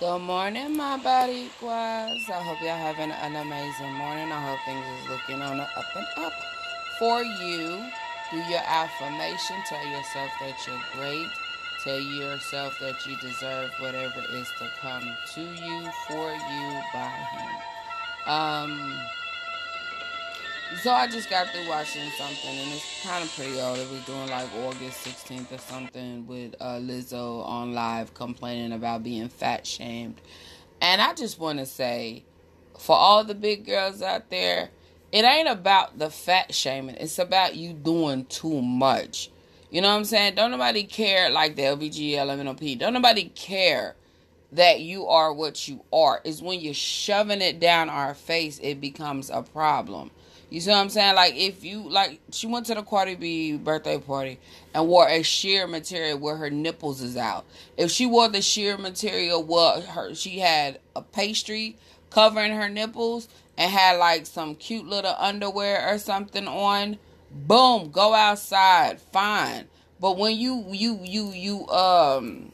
Good morning, my guys. I hope y'all having an amazing morning. I hope things is looking on the up and up for you. Do your affirmation. Tell yourself that you're great. Tell yourself that you deserve whatever is to come to you, for you, by Him. Um. So I just got through watching something, and it's kind of pretty old. It was doing like August 16th or something with uh, Lizzo on live complaining about being fat shamed. And I just want to say, for all the big girls out there, it ain't about the fat shaming. It's about you doing too much. You know what I'm saying? Don't nobody care like the LBG, LMNOP. Don't nobody care that you are what you are. It's when you're shoving it down our face, it becomes a problem. You see what I'm saying? Like if you like, she went to the Cardi B birthday party and wore a sheer material where her nipples is out. If she wore the sheer material, what her she had a pastry covering her nipples and had like some cute little underwear or something on. Boom, go outside, fine. But when you you you you um,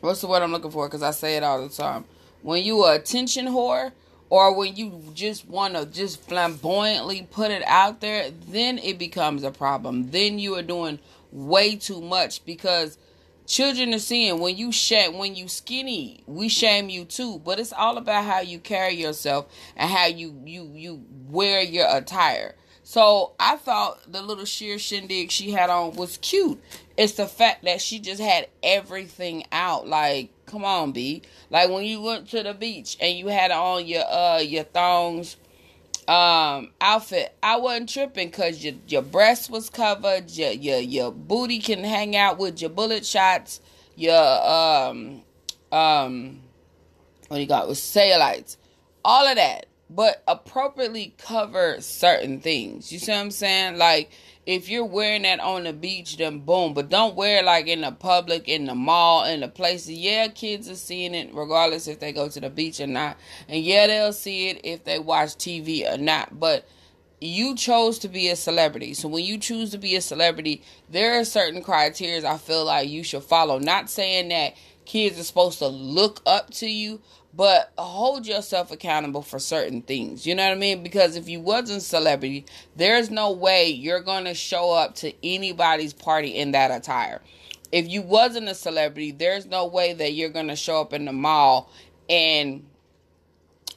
what's the word I'm looking for? Because I say it all the time. When you a attention whore or when you just want to just flamboyantly put it out there, then it becomes a problem. Then you are doing way too much because children are seeing when you shame when you skinny, we shame you too. But it's all about how you carry yourself and how you you you wear your attire. So I thought the little sheer shindig she had on was cute. It's the fact that she just had everything out. Like, come on, B. Like when you went to the beach and you had on your uh your thongs um outfit, I wasn't tripping because your your breast was covered, your your your booty can hang out with your bullet shots, your um um what do you got with cellulites, all of that but appropriately cover certain things. You see what I'm saying? Like if you're wearing that on the beach, then boom. But don't wear it like in the public, in the mall, in the places. Yeah, kids are seeing it regardless if they go to the beach or not. And yeah, they'll see it if they watch TV or not. But you chose to be a celebrity. So when you choose to be a celebrity, there are certain criteria I feel like you should follow. Not saying that kids are supposed to look up to you, but hold yourself accountable for certain things. You know what I mean? Because if you wasn't a celebrity, there's no way you're going to show up to anybody's party in that attire. If you wasn't a celebrity, there's no way that you're going to show up in the mall in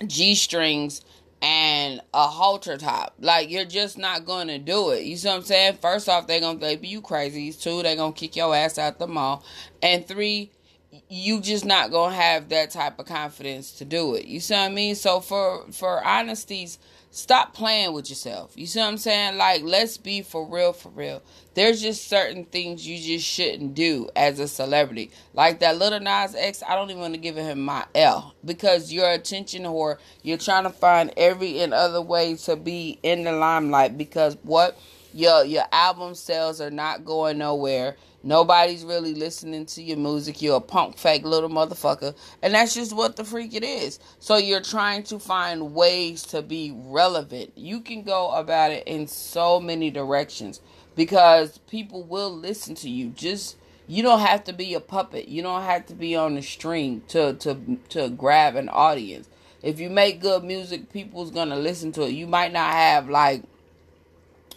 G-strings and a halter top. Like you're just not gonna do it. You see what I'm saying? First off, they're gonna think you crazy. Two, they're gonna kick your ass out the mall. And three, you just not gonna have that type of confidence to do it. You see what I mean? So for for honesties, stop playing with yourself. You see what I'm saying? Like let's be for real, for real. There's just certain things you just shouldn't do as a celebrity. Like that little Nas X, I don't even want to give him my L because your attention whore. You're trying to find every and other way to be in the limelight because what your your album sales are not going nowhere Nobody's really listening to your music. You're a punk fake little motherfucker. And that's just what the freak it is. So you're trying to find ways to be relevant. You can go about it in so many directions because people will listen to you. Just you don't have to be a puppet. You don't have to be on the string to to to grab an audience. If you make good music, people's going to listen to it. You might not have like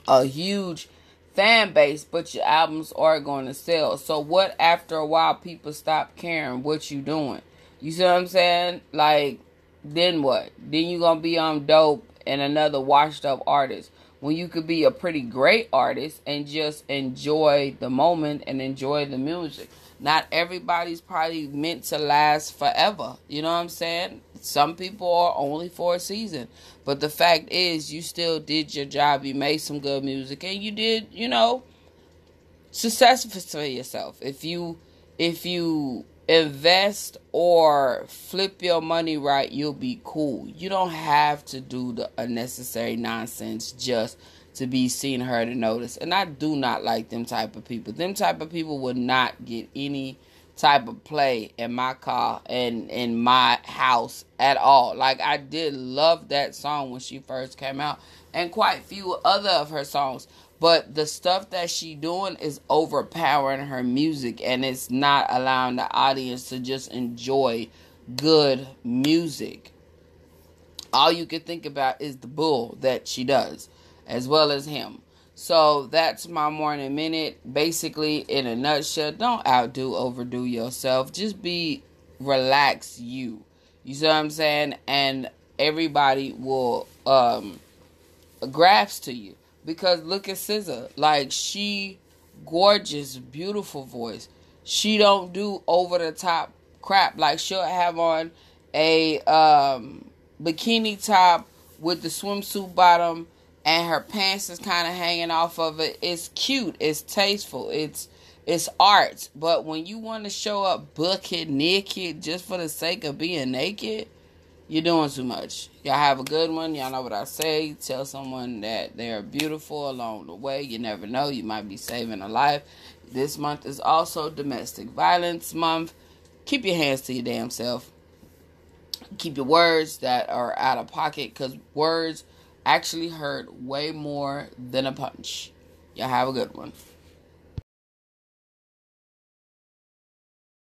a huge fan base, but your albums are going to sell. So what after a while people stop caring what you doing? You see what I'm saying? Like then what? Then you gonna be on dope and another washed up artist. When you could be a pretty great artist and just enjoy the moment and enjoy the music. Not everybody's probably meant to last forever. You know what I'm saying? Some people are only for a season. But the fact is, you still did your job. You made some good music, and you did, you know, success for yourself. If you, if you invest or flip your money right, you'll be cool. You don't have to do the unnecessary nonsense just to be seen, heard, and noticed. And I do not like them type of people. Them type of people would not get any type of play in my car and in my house at all. Like I did love that song when she first came out and quite few other of her songs. but the stuff that she doing is overpowering her music and it's not allowing the audience to just enjoy good music all you can think about is the bull that she does as well as him so that's my morning minute basically in a nutshell don't outdo overdo yourself just be relax you you see what i'm saying and everybody will um grasp to you because look at SZA. Like she gorgeous, beautiful voice. She don't do over the top crap. Like she'll have on a um, bikini top with the swimsuit bottom and her pants is kind of hanging off of it. It's cute. It's tasteful. It's it's art. But when you want to show up bucket naked just for the sake of being naked, you're doing too much. Y'all have a good one. Y'all know what I say. Tell someone that they're beautiful along the way. You never know. You might be saving a life. This month is also domestic violence month. Keep your hands to your damn self. Keep your words that are out of pocket because words actually hurt way more than a punch. Y'all have a good one.